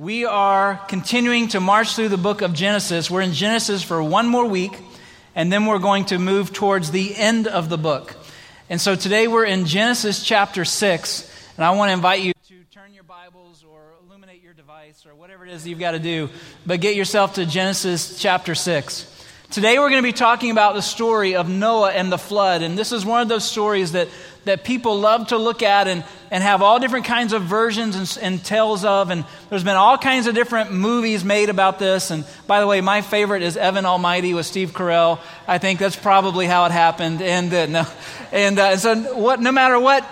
We are continuing to march through the book of Genesis. We're in Genesis for one more week, and then we're going to move towards the end of the book. And so today we're in Genesis chapter 6, and I want to invite you to turn your Bibles or illuminate your device or whatever it is you've got to do, but get yourself to Genesis chapter 6. Today we're going to be talking about the story of Noah and the flood, and this is one of those stories that, that people love to look at and, and have all different kinds of versions and, and tales of, and there's been all kinds of different movies made about this, and by the way, my favorite is Evan Almighty with Steve Carell. I think that's probably how it happened, and uh, no, and uh, so what, no matter what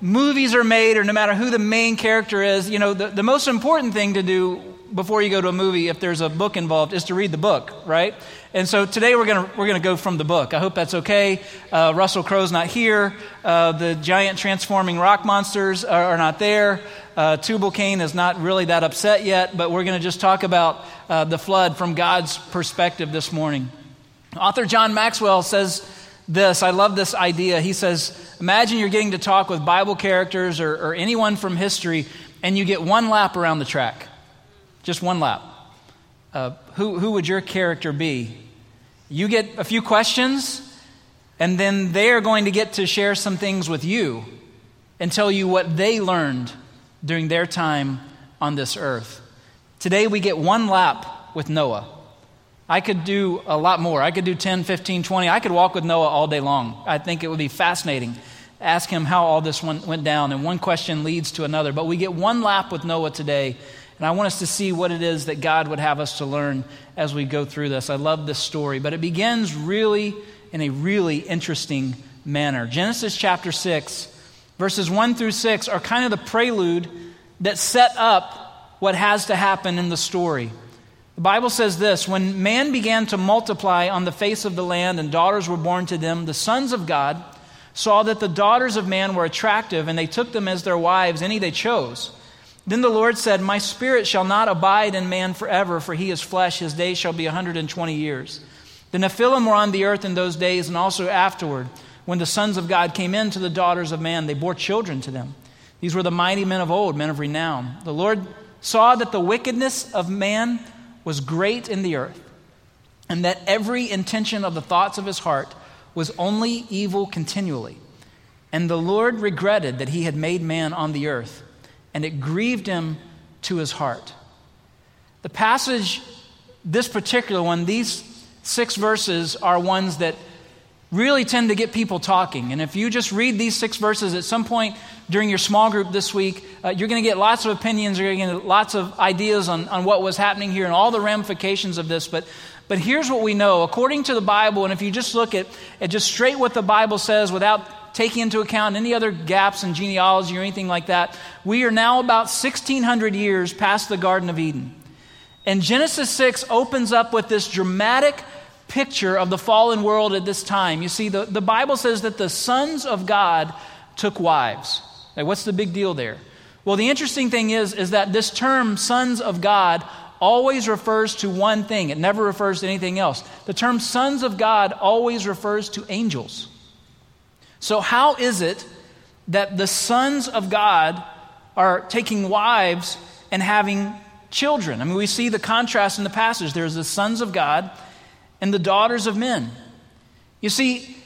movies are made or no matter who the main character is, you know, the, the most important thing to do before you go to a movie, if there's a book involved, is to read the book, right? And so today we're going we're gonna go from the book. I hope that's okay. Uh, Russell Crowe's not here. Uh, the giant transforming rock monsters are, are not there. Uh, Tubal Cain is not really that upset yet, but we're going to just talk about uh, the flood from God's perspective this morning. Author John Maxwell says this. I love this idea. He says, Imagine you're getting to talk with Bible characters or, or anyone from history, and you get one lap around the track. Just one lap. Uh, who, who would your character be? You get a few questions, and then they are going to get to share some things with you and tell you what they learned during their time on this earth. Today, we get one lap with Noah. I could do a lot more. I could do 10, 15, 20. I could walk with Noah all day long. I think it would be fascinating. Ask him how all this went down, and one question leads to another. But we get one lap with Noah today and I want us to see what it is that God would have us to learn as we go through this. I love this story, but it begins really in a really interesting manner. Genesis chapter 6, verses 1 through 6 are kind of the prelude that set up what has to happen in the story. The Bible says this When man began to multiply on the face of the land and daughters were born to them, the sons of God saw that the daughters of man were attractive, and they took them as their wives, any they chose. Then the Lord said, My spirit shall not abide in man forever, for he is flesh. His days shall be 120 years. The Nephilim were on the earth in those days and also afterward. When the sons of God came in to the daughters of man, they bore children to them. These were the mighty men of old, men of renown. The Lord saw that the wickedness of man was great in the earth, and that every intention of the thoughts of his heart was only evil continually. And the Lord regretted that he had made man on the earth and it grieved him to his heart. The passage, this particular one, these six verses are ones that really tend to get people talking. And if you just read these six verses at some point during your small group this week, uh, you're going to get lots of opinions, you're going to get lots of ideas on, on what was happening here and all the ramifications of this. But, but here's what we know according to the Bible, and if you just look at, at just straight what the Bible says without taking into account any other gaps in genealogy or anything like that, we are now about 1,600 years past the Garden of Eden. And Genesis 6 opens up with this dramatic picture of the fallen world at this time. You see, the, the Bible says that the sons of God took wives. Like, what's the big deal there? Well, the interesting thing is, is that this term, sons of God, always refers to one thing. It never refers to anything else. The term sons of God always refers to angels. So, how is it that the sons of God are taking wives and having children? I mean, we see the contrast in the passage. There's the sons of God and the daughters of men. You see,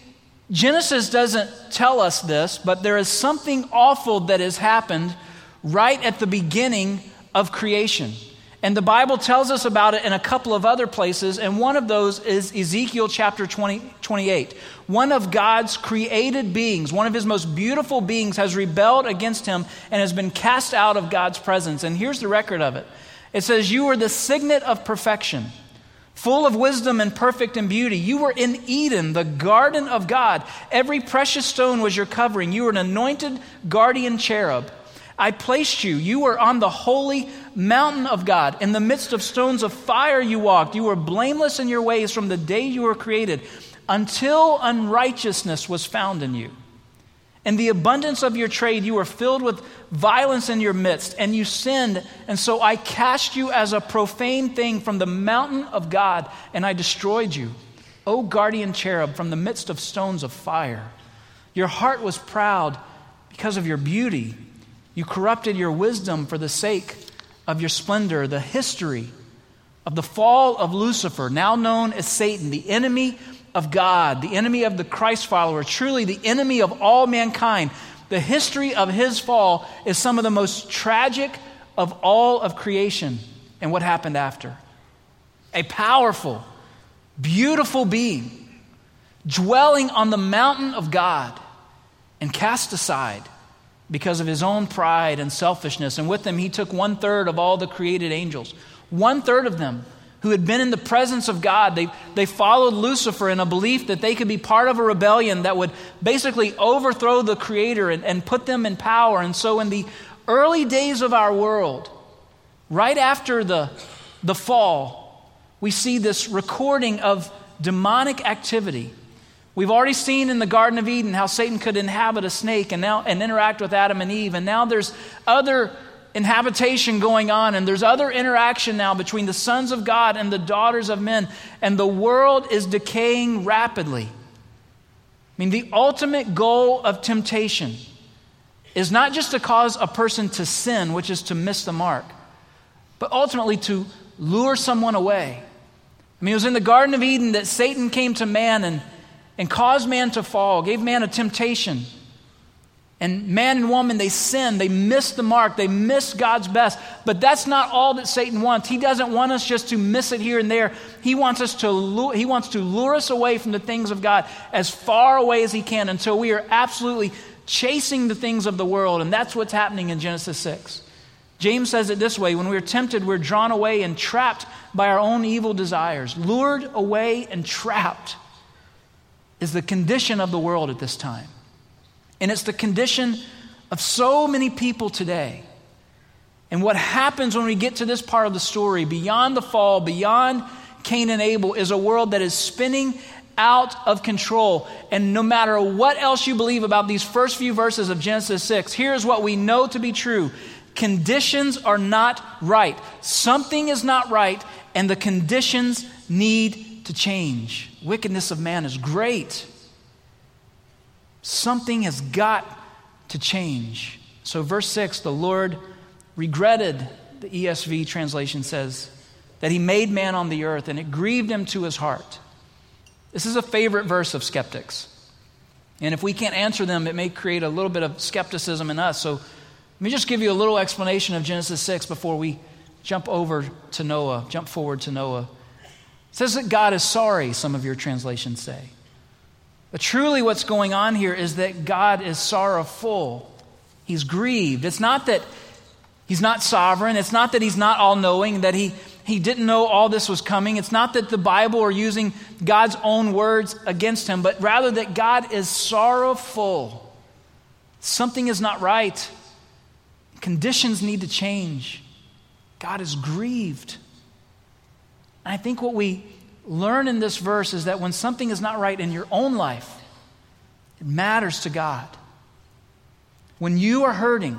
Genesis doesn't tell us this, but there is something awful that has happened right at the beginning of creation. And the Bible tells us about it in a couple of other places, and one of those is Ezekiel chapter 20, 28. One of God's created beings, one of his most beautiful beings, has rebelled against him and has been cast out of God's presence. And here's the record of it it says, You were the signet of perfection, full of wisdom and perfect in beauty. You were in Eden, the garden of God. Every precious stone was your covering. You were an anointed guardian cherub. I placed you. You were on the holy mountain of God. In the midst of stones of fire, you walked. You were blameless in your ways from the day you were created until unrighteousness was found in you. In the abundance of your trade, you were filled with violence in your midst, and you sinned. And so I cast you as a profane thing from the mountain of God, and I destroyed you. O guardian cherub, from the midst of stones of fire. Your heart was proud because of your beauty. You corrupted your wisdom for the sake of your splendor, the history of the fall of Lucifer, now known as Satan, the enemy of God, the enemy of the Christ follower, truly the enemy of all mankind. The history of his fall is some of the most tragic of all of creation and what happened after. A powerful, beautiful being dwelling on the mountain of God and cast aside because of his own pride and selfishness. And with him, he took one third of all the created angels. One third of them who had been in the presence of God. They, they followed Lucifer in a belief that they could be part of a rebellion that would basically overthrow the Creator and, and put them in power. And so, in the early days of our world, right after the, the fall, we see this recording of demonic activity. We've already seen in the Garden of Eden how Satan could inhabit a snake and now and interact with Adam and Eve. And now there's other inhabitation going on, and there's other interaction now between the sons of God and the daughters of men, and the world is decaying rapidly. I mean, the ultimate goal of temptation is not just to cause a person to sin, which is to miss the mark, but ultimately to lure someone away. I mean, it was in the Garden of Eden that Satan came to man and, and caused man to fall, gave man a temptation. And man and woman, they sin, they miss the mark, they miss God's best. But that's not all that Satan wants. He doesn't want us just to miss it here and there. He wants us to lure, he wants to lure us away from the things of God as far away as he can until we are absolutely chasing the things of the world. And that's what's happening in Genesis 6. James says it this way when we're tempted, we're drawn away and trapped by our own evil desires. Lured away and trapped is the condition of the world at this time. And it's the condition of so many people today. And what happens when we get to this part of the story, beyond the fall, beyond Cain and Abel, is a world that is spinning out of control. And no matter what else you believe about these first few verses of Genesis 6, here's what we know to be true conditions are not right. Something is not right, and the conditions need to change. Wickedness of man is great. Something has got to change. So, verse 6 the Lord regretted, the ESV translation says, that he made man on the earth, and it grieved him to his heart. This is a favorite verse of skeptics. And if we can't answer them, it may create a little bit of skepticism in us. So, let me just give you a little explanation of Genesis 6 before we jump over to Noah, jump forward to Noah. Says that God is sorry, some of your translations say. But truly, what's going on here is that God is sorrowful. He's grieved. It's not that He's not sovereign. It's not that He's not all knowing, that he, he didn't know all this was coming. It's not that the Bible are using God's own words against Him, but rather that God is sorrowful. Something is not right. Conditions need to change. God is grieved. I think what we learn in this verse is that when something is not right in your own life, it matters to God. When you are hurting,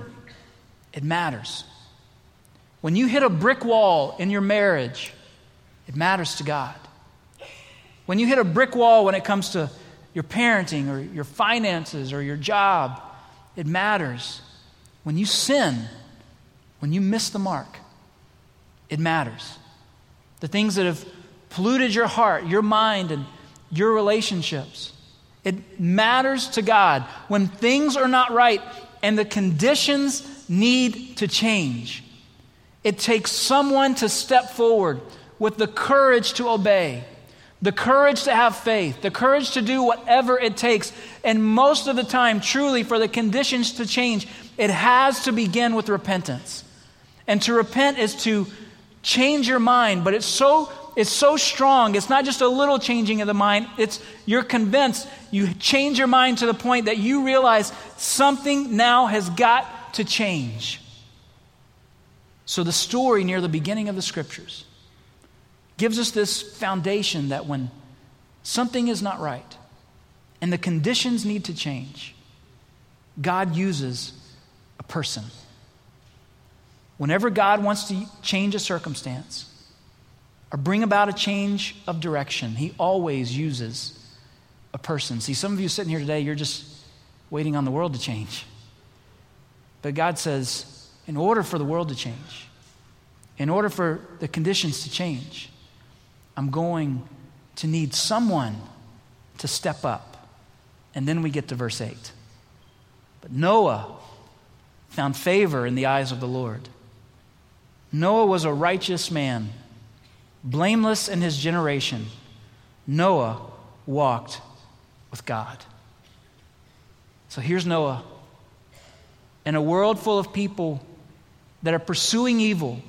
it matters. When you hit a brick wall in your marriage, it matters to God. When you hit a brick wall when it comes to your parenting or your finances or your job, it matters. When you sin, when you miss the mark, it matters. The things that have polluted your heart, your mind, and your relationships. It matters to God when things are not right and the conditions need to change. It takes someone to step forward with the courage to obey, the courage to have faith, the courage to do whatever it takes. And most of the time, truly, for the conditions to change, it has to begin with repentance. And to repent is to change your mind, but it's so it's so strong. It's not just a little changing of the mind. It's you're convinced. You change your mind to the point that you realize something now has got to change. So the story near the beginning of the scriptures gives us this foundation that when something is not right and the conditions need to change, God uses a person. Whenever God wants to change a circumstance, or bring about a change of direction, he always uses a person. See, some of you sitting here today, you're just waiting on the world to change. But God says, in order for the world to change, in order for the conditions to change, I'm going to need someone to step up. And then we get to verse 8. But Noah found favor in the eyes of the Lord. Noah was a righteous man, blameless in his generation. Noah walked with God. So here's Noah. In a world full of people that are pursuing evil,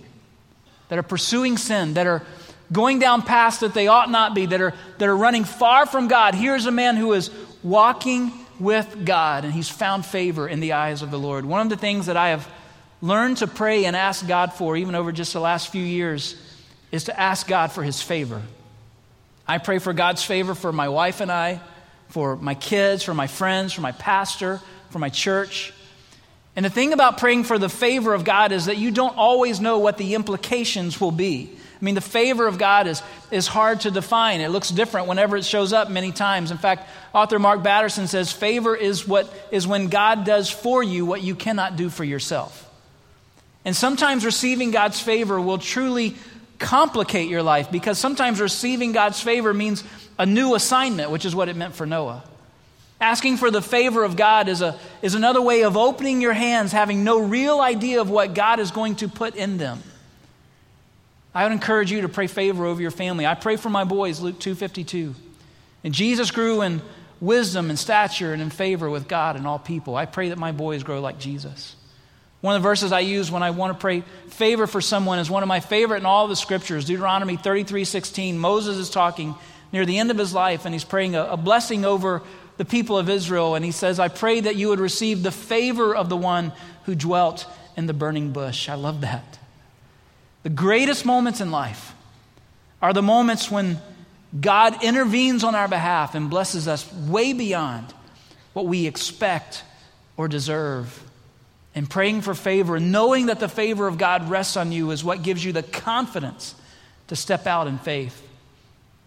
that are pursuing sin, that are going down paths that they ought not be, that are, that are running far from God, here's a man who is walking with God and he's found favor in the eyes of the Lord. One of the things that I have learned to pray and ask God for, even over just the last few years, is to ask God for his favor. I pray for God's favor for my wife and I, for my kids, for my friends, for my pastor, for my church. And the thing about praying for the favor of God is that you don't always know what the implications will be. I mean, the favor of God is, is hard to define. It looks different whenever it shows up many times. In fact, author Mark Batterson says favor is what is when God does for you what you cannot do for yourself. And sometimes receiving God's favor will truly complicate your life because sometimes receiving God's favor means a new assignment, which is what it meant for Noah. Asking for the favor of God is, a, is another way of opening your hands, having no real idea of what God is going to put in them. I would encourage you to pray favor over your family. I pray for my boys, Luke 2.52. And Jesus grew in wisdom and stature and in favor with God and all people. I pray that my boys grow like Jesus. One of the verses I use when I want to pray favor for someone is one of my favorite in all the scriptures, Deuteronomy 33:16. Moses is talking near the end of his life, and he's praying a, a blessing over the people of Israel. And he says, I pray that you would receive the favor of the one who dwelt in the burning bush. I love that. The greatest moments in life are the moments when God intervenes on our behalf and blesses us way beyond what we expect or deserve. And praying for favor, knowing that the favor of God rests on you, is what gives you the confidence to step out in faith.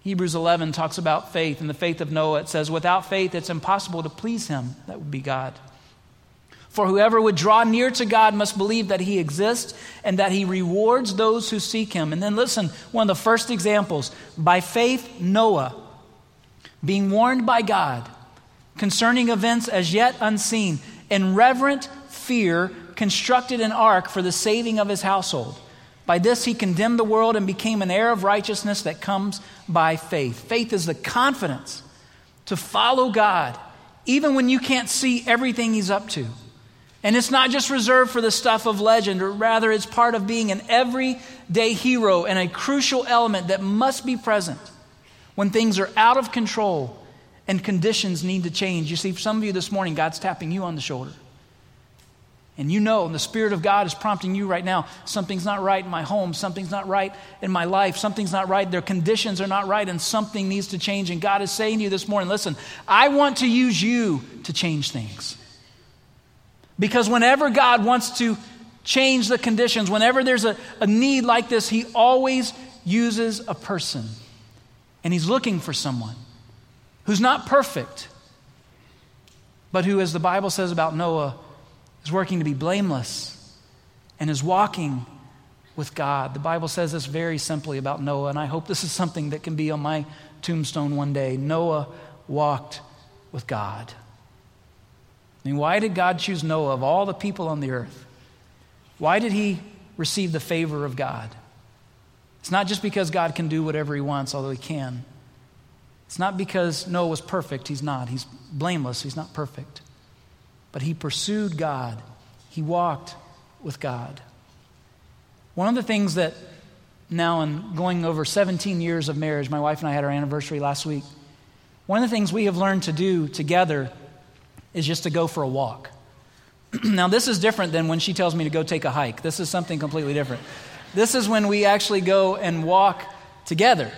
Hebrews 11 talks about faith and the faith of Noah. It says, Without faith, it's impossible to please him. That would be God. For whoever would draw near to God must believe that he exists and that he rewards those who seek him. And then listen, one of the first examples by faith, Noah, being warned by God concerning events as yet unseen, in reverent fear, constructed an ark for the saving of his household. By this he condemned the world and became an heir of righteousness that comes by faith. Faith is the confidence to follow God, even when you can't see everything he's up to. And it's not just reserved for the stuff of legend, or rather, it's part of being an everyday hero and a crucial element that must be present when things are out of control and conditions need to change. You see, some of you this morning, God's tapping you on the shoulder. And you know, and the Spirit of God is prompting you right now something's not right in my home, something's not right in my life, something's not right, their conditions are not right, and something needs to change. And God is saying to you this morning listen, I want to use you to change things. Because whenever God wants to change the conditions, whenever there's a, a need like this, He always uses a person. And He's looking for someone who's not perfect, but who, as the Bible says about Noah, is working to be blameless and is walking with God. The Bible says this very simply about Noah, and I hope this is something that can be on my tombstone one day. Noah walked with God. I mean, why did God choose Noah of all the people on the earth? Why did he receive the favor of God? It's not just because God can do whatever he wants, although he can. It's not because Noah was perfect. He's not. He's blameless. He's not perfect. But he pursued God, he walked with God. One of the things that now, in going over 17 years of marriage, my wife and I had our anniversary last week. One of the things we have learned to do together is just to go for a walk. now, this is different than when she tells me to go take a hike. This is something completely different. This is when we actually go and walk together.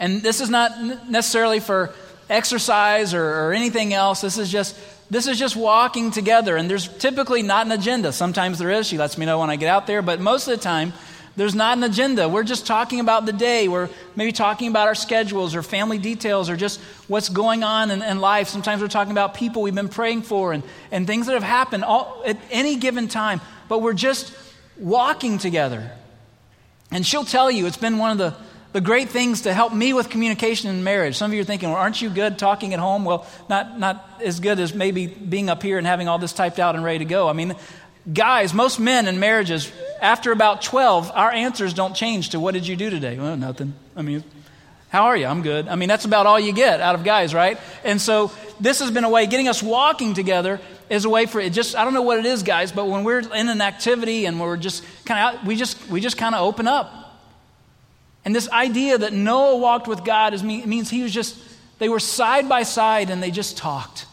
And this is not necessarily for exercise or, or anything else. This is just this is just walking together, and there's typically not an agenda. Sometimes there is. She lets me know when I get out there, but most of the time, there's not an agenda. We're just talking about the day. We're maybe talking about our schedules or family details or just what's going on in, in life. Sometimes we're talking about people we've been praying for and, and things that have happened all, at any given time. But we're just walking together. And she'll tell you it's been one of the, the great things to help me with communication in marriage. Some of you are thinking, well, aren't you good talking at home? Well, not, not as good as maybe being up here and having all this typed out and ready to go. I mean, guys, most men in marriages, after about 12, our answers don't change to what did you do today? Well, nothing. I mean, how are you? I'm good. I mean, that's about all you get out of guys, right? And so this has been a way, getting us walking together is a way for it. Just, I don't know what it is, guys, but when we're in an activity and we're just kind of, we just, we just kind of open up. And this idea that Noah walked with God is, means he was just, they were side by side and they just talked.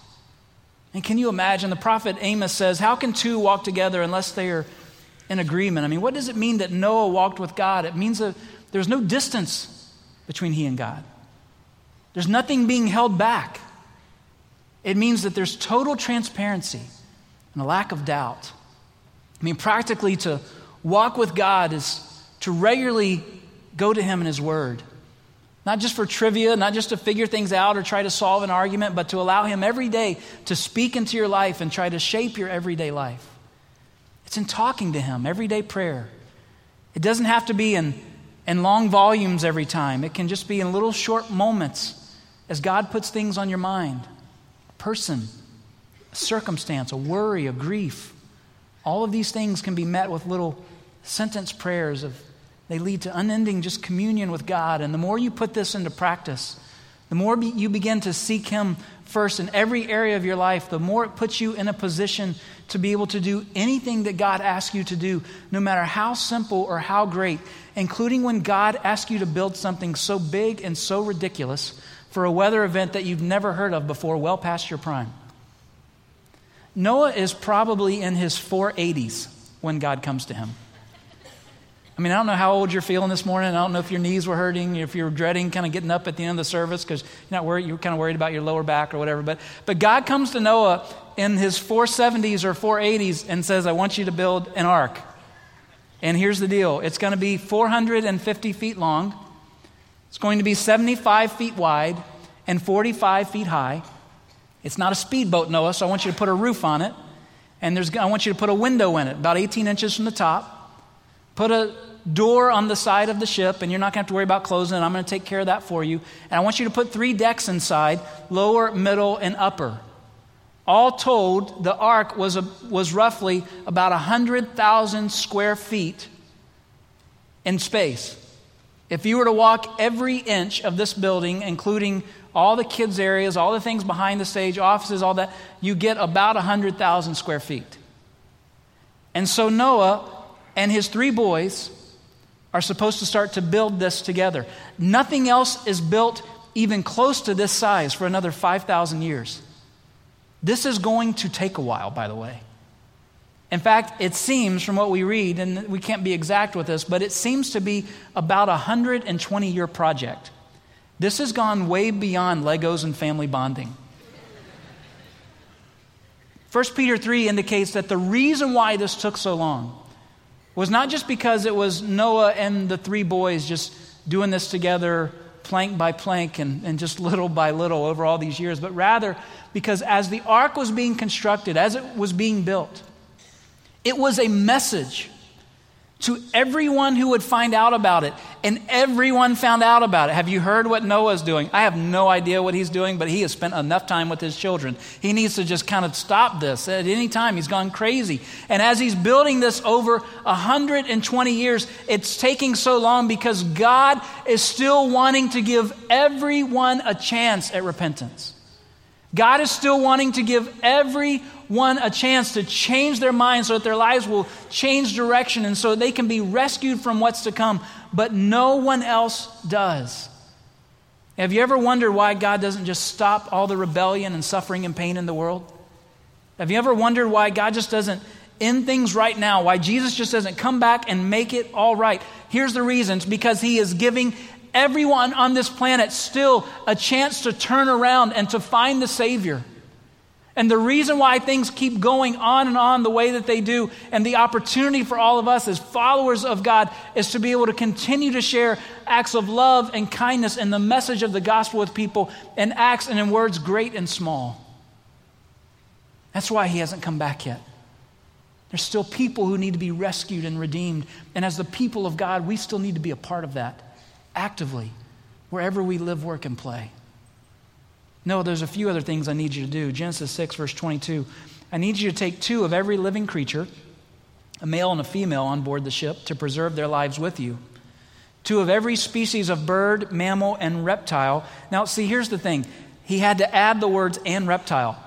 And can you imagine? The prophet Amos says, How can two walk together unless they are in agreement? I mean, what does it mean that Noah walked with God? It means that there's no distance between he and God. There's nothing being held back. It means that there's total transparency and a lack of doubt. I mean, practically, to walk with God is to regularly go to Him in His Word. Not just for trivia, not just to figure things out or try to solve an argument, but to allow Him every day to speak into your life and try to shape your everyday life. It's in talking to Him, everyday prayer. It doesn't have to be in in long volumes every time. It can just be in little short moments as God puts things on your mind a person, a circumstance, a worry, a grief. All of these things can be met with little sentence prayers of they lead to unending just communion with God and the more you put this into practice the more you begin to seek him first in every area of your life the more it puts you in a position to be able to do anything that God asks you to do no matter how simple or how great including when God asks you to build something so big and so ridiculous for a weather event that you've never heard of before, well past your prime. Noah is probably in his 480s when God comes to him. I mean, I don't know how old you're feeling this morning. I don't know if your knees were hurting, if you're dreading kind of getting up at the end of the service because you're not worried, you're kind of worried about your lower back or whatever. But, but God comes to Noah in his 470s or 480s and says, I want you to build an ark. And here's the deal it's going to be 450 feet long, it's going to be 75 feet wide, and 45 feet high. It's not a speedboat, Noah, so I want you to put a roof on it. And there's, I want you to put a window in it, about 18 inches from the top. Put a door on the side of the ship, and you're not going to have to worry about closing it. I'm going to take care of that for you. And I want you to put three decks inside lower, middle, and upper. All told, the ark was, a, was roughly about 100,000 square feet in space. If you were to walk every inch of this building, including all the kids' areas, all the things behind the stage, offices, all that, you get about 100,000 square feet. And so Noah and his three boys are supposed to start to build this together. Nothing else is built even close to this size for another 5,000 years. This is going to take a while, by the way. In fact, it seems from what we read, and we can't be exact with this, but it seems to be about a 120 year project. This has gone way beyond Legos and family bonding. 1 Peter 3 indicates that the reason why this took so long was not just because it was Noah and the three boys just doing this together plank by plank and, and just little by little over all these years, but rather because as the ark was being constructed, as it was being built, it was a message to everyone who would find out about it. And everyone found out about it. Have you heard what Noah's doing? I have no idea what he's doing, but he has spent enough time with his children. He needs to just kind of stop this at any time. He's gone crazy. And as he's building this over 120 years, it's taking so long because God is still wanting to give everyone a chance at repentance. God is still wanting to give everyone a chance to change their minds so that their lives will change direction and so they can be rescued from what's to come, but no one else does. Have you ever wondered why God doesn't just stop all the rebellion and suffering and pain in the world? Have you ever wondered why God just doesn't end things right now? Why Jesus just doesn't come back and make it all right? Here's the reason it's because He is giving everyone on this planet still a chance to turn around and to find the Savior. And the reason why things keep going on and on the way that they do, and the opportunity for all of us as followers of God, is to be able to continue to share acts of love and kindness and the message of the gospel with people in acts and in words great and small. That's why He hasn't come back yet. There's still people who need to be rescued and redeemed. And as the people of God, we still need to be a part of that actively, wherever we live, work, and play. Noah, there's a few other things I need you to do. Genesis 6, verse 22. I need you to take two of every living creature, a male and a female, on board the ship to preserve their lives with you. Two of every species of bird, mammal, and reptile. Now, see, here's the thing. He had to add the words and reptile.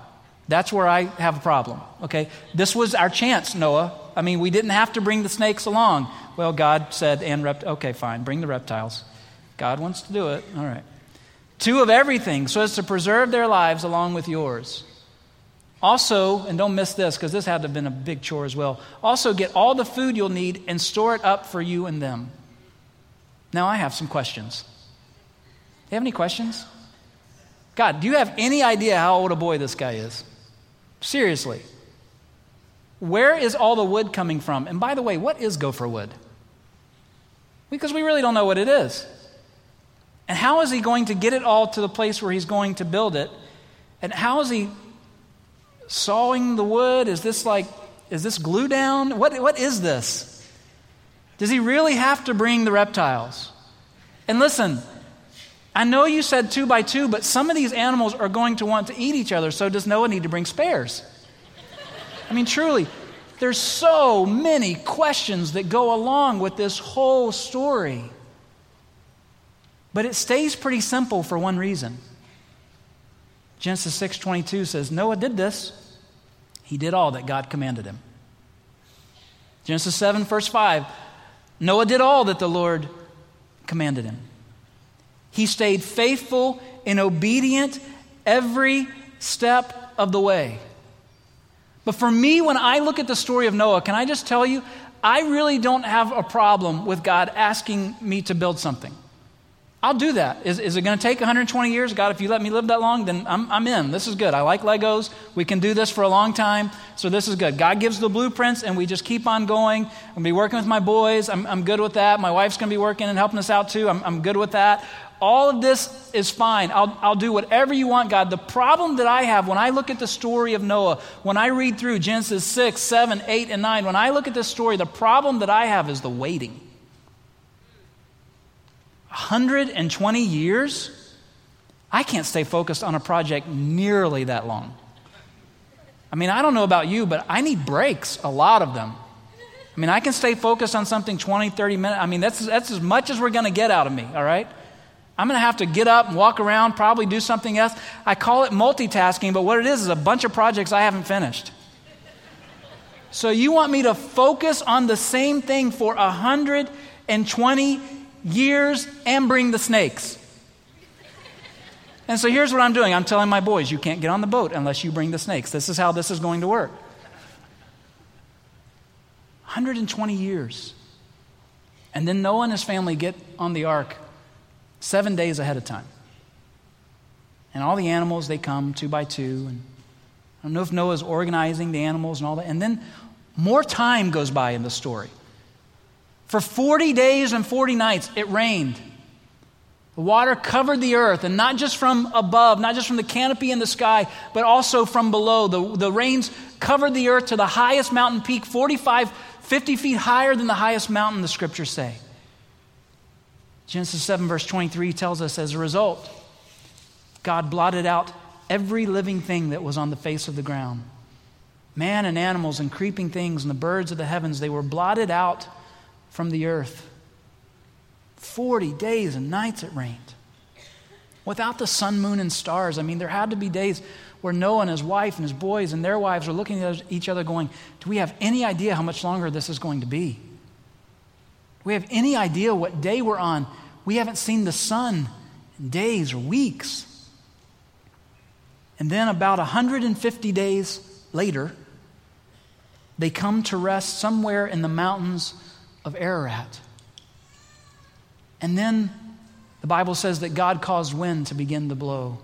That's where I have a problem, okay? This was our chance, Noah. I mean, we didn't have to bring the snakes along. Well, God said, and rept, okay, fine, bring the reptiles. God wants to do it. All right. Two of everything, so as to preserve their lives along with yours. Also, and don't miss this because this had to have been a big chore as well. Also, get all the food you'll need and store it up for you and them. Now, I have some questions. Do you have any questions? God, do you have any idea how old a boy this guy is? Seriously. Where is all the wood coming from? And by the way, what is gopher wood? Because we really don't know what it is. And how is he going to get it all to the place where he's going to build it? And how is he sawing the wood? Is this like, is this glue down? What, what is this? Does he really have to bring the reptiles? And listen, I know you said two by two, but some of these animals are going to want to eat each other, so does Noah need to bring spares? I mean, truly, there's so many questions that go along with this whole story. But it stays pretty simple for one reason. Genesis 6:22 says Noah did this. He did all that God commanded him. Genesis 7 verse 5 Noah did all that the Lord commanded him. He stayed faithful and obedient every step of the way. But for me, when I look at the story of Noah, can I just tell you, I really don't have a problem with God asking me to build something. I'll do that. Is, is it going to take 120 years? God, if you let me live that long, then I'm, I'm in. This is good. I like Legos. We can do this for a long time. So this is good. God gives the blueprints, and we just keep on going. I'm going to be working with my boys. I'm, I'm good with that. My wife's going to be working and helping us out too. I'm, I'm good with that. All of this is fine. I'll, I'll do whatever you want, God. The problem that I have when I look at the story of Noah, when I read through Genesis 6, 7, 8, and 9, when I look at this story, the problem that I have is the waiting. 120 years? I can't stay focused on a project nearly that long. I mean, I don't know about you, but I need breaks, a lot of them. I mean, I can stay focused on something 20, 30 minutes. I mean, that's, that's as much as we're going to get out of me, all right? I'm going to have to get up and walk around, probably do something else. I call it multitasking, but what it is is a bunch of projects I haven't finished. So you want me to focus on the same thing for 120 years and bring the snakes. And so here's what I'm doing I'm telling my boys, you can't get on the boat unless you bring the snakes. This is how this is going to work. 120 years. And then Noah and his family get on the ark seven days ahead of time. And all the animals, they come two by two. And I don't know if Noah's organizing the animals and all that. And then more time goes by in the story. For 40 days and 40 nights, it rained. The water covered the earth, and not just from above, not just from the canopy in the sky, but also from below. The, the rains covered the earth to the highest mountain peak, 45, 50 feet higher than the highest mountain, the scriptures say. Genesis 7, verse 23 tells us as a result, God blotted out every living thing that was on the face of the ground. Man and animals and creeping things and the birds of the heavens, they were blotted out from the earth. 40 days and nights it rained. Without the sun, moon, and stars, I mean, there had to be days where Noah and his wife and his boys and their wives were looking at each other going, Do we have any idea how much longer this is going to be? Do we have any idea what day we're on? We haven't seen the sun in days or weeks. And then, about 150 days later, they come to rest somewhere in the mountains of Ararat. And then the Bible says that God caused wind to begin to blow.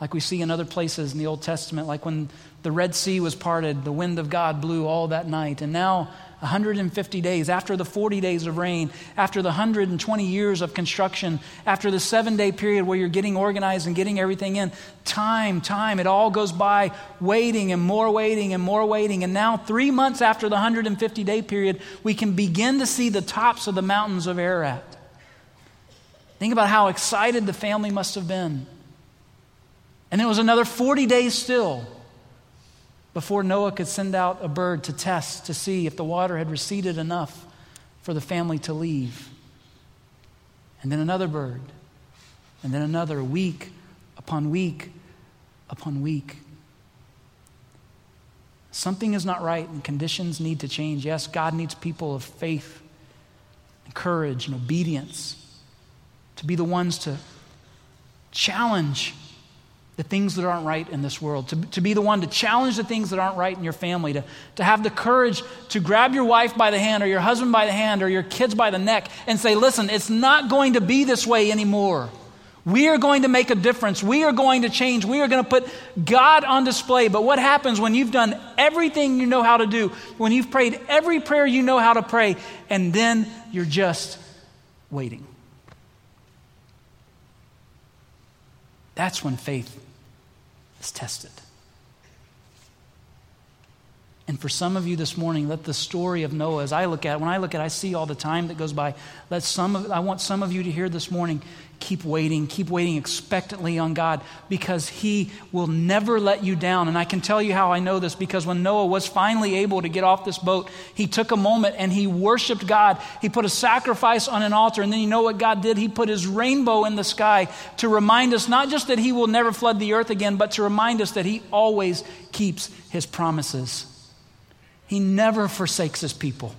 Like we see in other places in the Old Testament, like when the Red Sea was parted, the wind of God blew all that night. And now 150 days, after the 40 days of rain, after the 120 years of construction, after the seven day period where you're getting organized and getting everything in, time, time, it all goes by waiting and more waiting and more waiting. And now, three months after the 150 day period, we can begin to see the tops of the mountains of Ararat. Think about how excited the family must have been. And it was another 40 days still before Noah could send out a bird to test to see if the water had receded enough for the family to leave. And then another bird, and then another, week upon week upon week. Something is not right and conditions need to change. Yes, God needs people of faith and courage and obedience to be the ones to challenge the things that aren't right in this world, to, to be the one to challenge the things that aren't right in your family, to, to have the courage to grab your wife by the hand or your husband by the hand or your kids by the neck and say, listen, it's not going to be this way anymore. We are going to make a difference. We are going to change. We are going to put God on display. But what happens when you've done everything you know how to do, when you've prayed every prayer you know how to pray, and then you're just waiting? That's when faith is tested. And for some of you this morning, let the story of Noah, as I look at, it, when I look at, it, I see all the time that goes by. Let some of, I want some of you to hear this morning keep waiting, keep waiting expectantly on God because He will never let you down. And I can tell you how I know this because when Noah was finally able to get off this boat, he took a moment and he worshiped God. He put a sacrifice on an altar. And then you know what God did? He put His rainbow in the sky to remind us not just that He will never flood the earth again, but to remind us that He always keeps His promises. He never forsakes His people.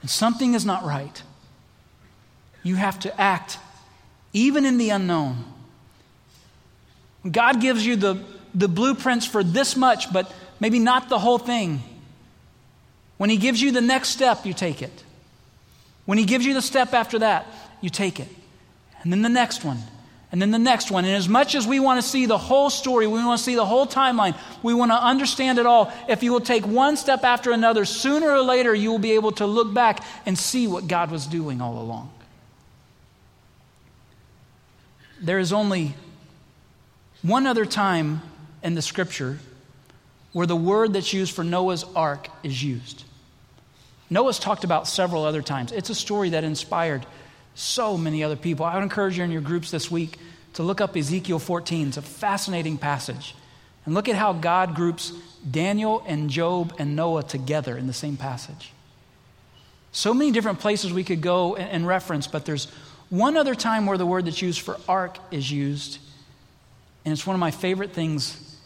And something is not right you have to act even in the unknown. God gives you the, the blueprints for this much, but maybe not the whole thing. When He gives you the next step, you take it. When He gives you the step after that, you take it. And then the next one, and then the next one. And as much as we want to see the whole story, we want to see the whole timeline, we want to understand it all. If you will take one step after another, sooner or later, you will be able to look back and see what God was doing all along. There is only one other time in the scripture where the word that's used for Noah's ark is used. Noah's talked about several other times. It's a story that inspired so many other people. I would encourage you in your groups this week to look up Ezekiel 14. It's a fascinating passage. And look at how God groups Daniel and Job and Noah together in the same passage. So many different places we could go and reference, but there's one other time where the word that's used for ark is used, and it's one of my favorite things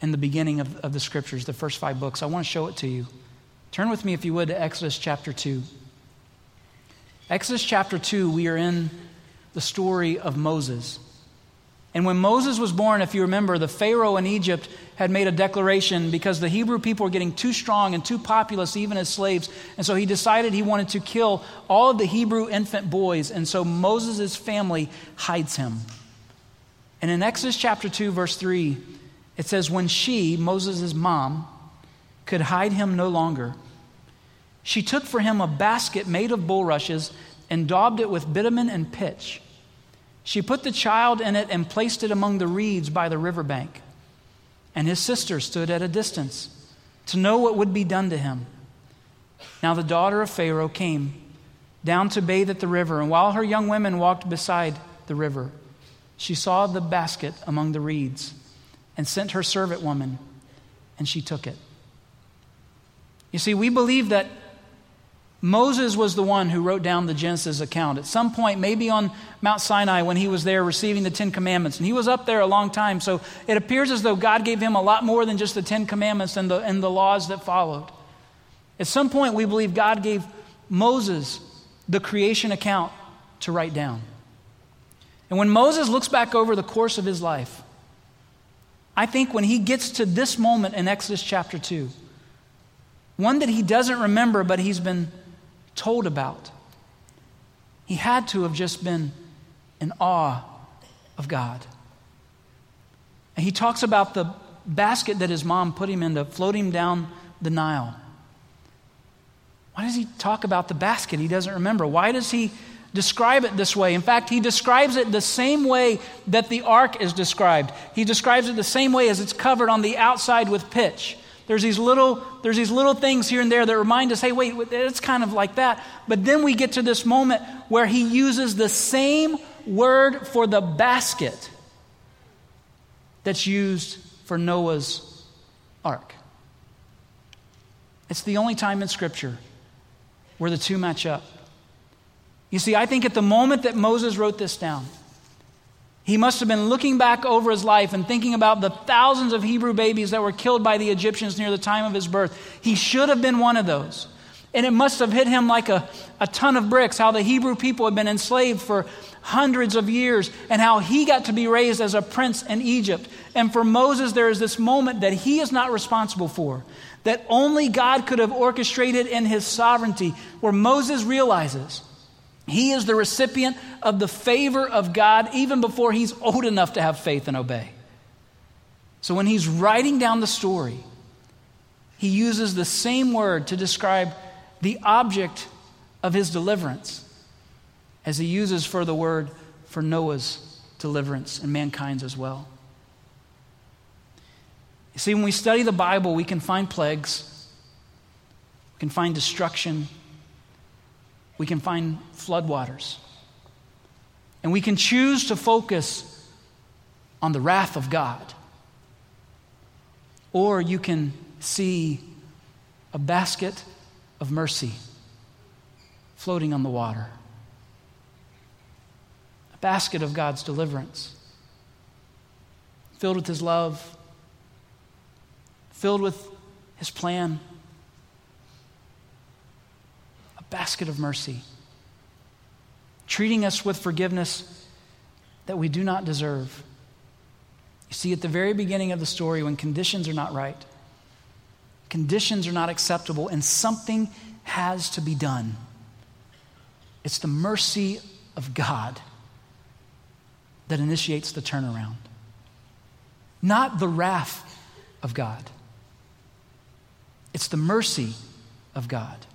in the beginning of, of the scriptures, the first five books. I want to show it to you. Turn with me, if you would, to Exodus chapter 2. Exodus chapter 2, we are in the story of Moses. And when Moses was born, if you remember, the Pharaoh in Egypt had made a declaration because the Hebrew people were getting too strong and too populous, even as slaves. And so he decided he wanted to kill all of the Hebrew infant boys. And so Moses' family hides him. And in Exodus chapter 2, verse 3, it says, When she, Moses' mom, could hide him no longer, she took for him a basket made of bulrushes and daubed it with bitumen and pitch. She put the child in it and placed it among the reeds by the riverbank. And his sister stood at a distance to know what would be done to him. Now the daughter of Pharaoh came down to bathe at the river, and while her young women walked beside the river, she saw the basket among the reeds and sent her servant woman, and she took it. You see, we believe that Moses was the one who wrote down the Genesis account. At some point, maybe on Mount Sinai when he was there receiving the Ten Commandments. And he was up there a long time. So it appears as though God gave him a lot more than just the Ten Commandments and the, and the laws that followed. At some point, we believe God gave Moses the creation account to write down. And when Moses looks back over the course of his life, I think when he gets to this moment in Exodus chapter 2, one that he doesn't remember, but he's been told about. He had to have just been in awe of God. And he talks about the basket that his mom put him in to float him down the Nile. Why does he talk about the basket he doesn't remember? Why does he describe it this way? In fact, he describes it the same way that the ark is described. He describes it the same way as it's covered on the outside with pitch. There's these little, there's these little things here and there that remind us, hey, wait, it's kind of like that. But then we get to this moment where he uses the same word for the basket that's used for Noah's ark. It's the only time in Scripture where the two match up. You see, I think at the moment that Moses wrote this down, he must have been looking back over his life and thinking about the thousands of Hebrew babies that were killed by the Egyptians near the time of his birth. He should have been one of those. And it must have hit him like a, a ton of bricks how the Hebrew people had been enslaved for hundreds of years and how he got to be raised as a prince in Egypt. And for Moses, there is this moment that he is not responsible for, that only God could have orchestrated in his sovereignty, where Moses realizes he is the recipient of the favor of God even before he's old enough to have faith and obey. So when he's writing down the story, he uses the same word to describe the object of his deliverance as he uses for the word for Noah's deliverance and mankind's as well. You see, when we study the Bible, we can find plagues, we can find destruction, we can find floodwaters. And we can choose to focus on the wrath of God. Or you can see a basket of mercy floating on the water, a basket of God's deliverance, filled with His love, filled with His plan basket of mercy, treating us with forgiveness that we do not deserve. You see, at the very beginning of the story, when conditions are not right, conditions are not acceptable, and something has to be done, it's the mercy of God that initiates the turnaround, not the wrath of God. It's the mercy of God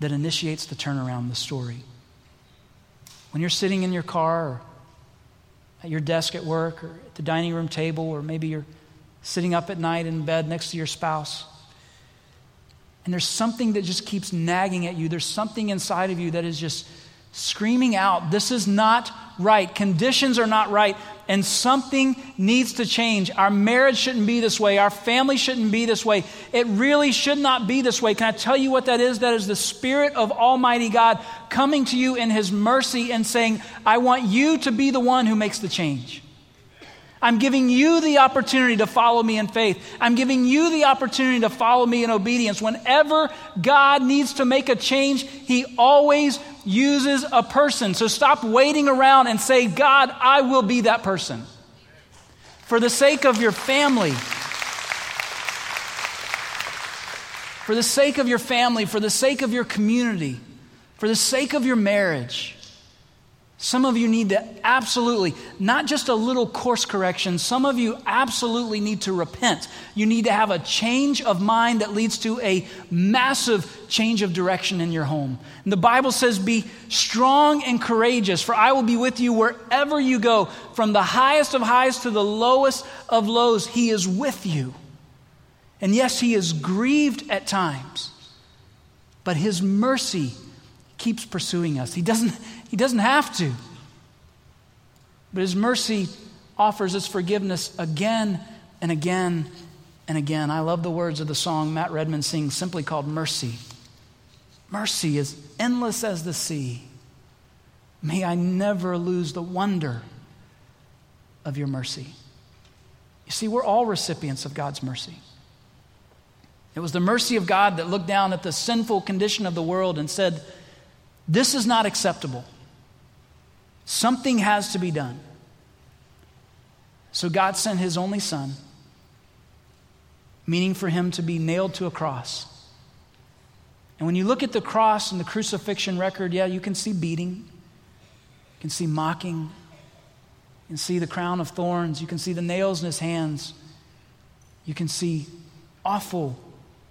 that initiates the turnaround, the story. When you're sitting in your car or at your desk at work or at the dining room table, or maybe you're sitting up at night in bed next to your spouse, and there's something that just keeps nagging at you, there's something inside of you that is just screaming out, This is not right. Conditions are not right and something needs to change. Our marriage shouldn't be this way. Our family shouldn't be this way. It really should not be this way. Can I tell you what that is? That is the Spirit of Almighty God coming to you in His mercy and saying, I want you to be the one who makes the change. I'm giving you the opportunity to follow me in faith. I'm giving you the opportunity to follow me in obedience. Whenever God needs to make a change, He always uses a person. So stop waiting around and say, God, I will be that person. For the sake of your family, for the sake of your family, for the sake of your community, for the sake of your marriage. Some of you need to absolutely, not just a little course correction, some of you absolutely need to repent. You need to have a change of mind that leads to a massive change of direction in your home. And the Bible says, Be strong and courageous, for I will be with you wherever you go. From the highest of highs to the lowest of lows, He is with you. And yes, He is grieved at times, but His mercy keeps pursuing us. He doesn't he doesn't have to. But His mercy offers us forgiveness again and again and again. I love the words of the song Matt Redman sings, simply called Mercy. Mercy is endless as the sea. May I never lose the wonder of your mercy. You see, we're all recipients of God's mercy. It was the mercy of God that looked down at the sinful condition of the world and said, This is not acceptable. Something has to be done. So God sent his only son, meaning for him to be nailed to a cross. And when you look at the cross and the crucifixion record, yeah, you can see beating, you can see mocking, you can see the crown of thorns, you can see the nails in his hands, you can see awful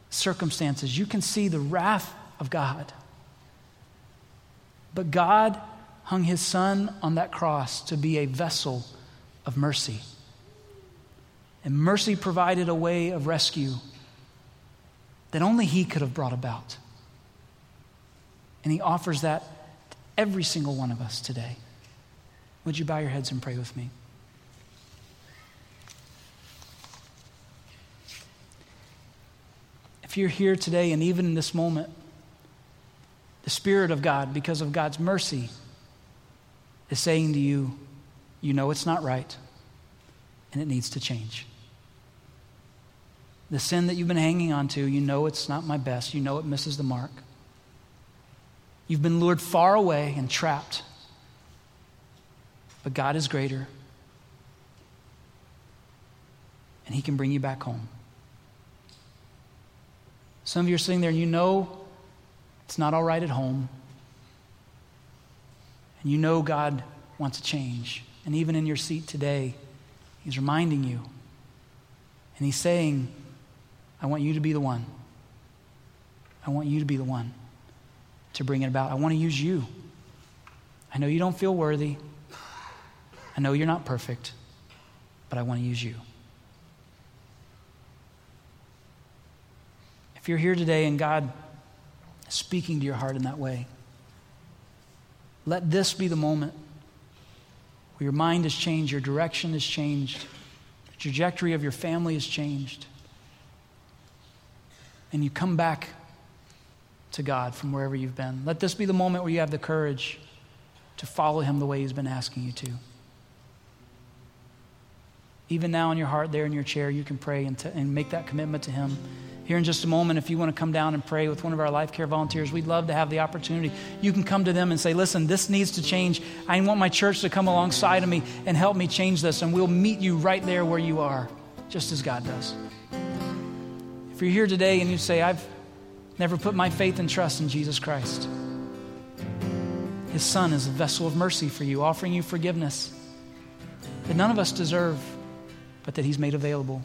circumstances. You can see the wrath of God. But God hung his son on that cross to be a vessel of mercy. And mercy provided a way of rescue that only he could have brought about. And he offers that to every single one of us today. Would you bow your heads and pray with me? If you're here today and even in this moment, the Spirit of God, because of God's mercy, is saying to you, you know it's not right and it needs to change. The sin that you've been hanging on to, you know it's not my best. You know it misses the mark. You've been lured far away and trapped. But God is greater. And He can bring you back home. Some of you are sitting there and you know it's not all right at home. And you know God wants a change. And even in your seat today, He's reminding you. And He's saying, I want you to be the one. I want you to be the one to bring it about. I want to use you. I know you don't feel worthy. I know you're not perfect, but I want to use you. If you're here today and God speaking to your heart in that way, let this be the moment where your mind has changed, your direction has changed, the trajectory of your family has changed, and you come back to God from wherever you've been. Let this be the moment where you have the courage to follow Him the way He's been asking you to. Even now in your heart, there in your chair, you can pray and, t- and make that commitment to Him here in just a moment, if you want to come down and pray with one of our life care volunteers, we'd love to have the opportunity. You can come to them and say, Listen, this needs to change. I want my church to come alongside of me and help me change this. And we'll meet you right there where you are, just as God does. If you're here today and you say, I've never put my faith and trust in Jesus Christ, His Son is a vessel of mercy for you, offering you forgiveness that none of us deserve, but that He's made available.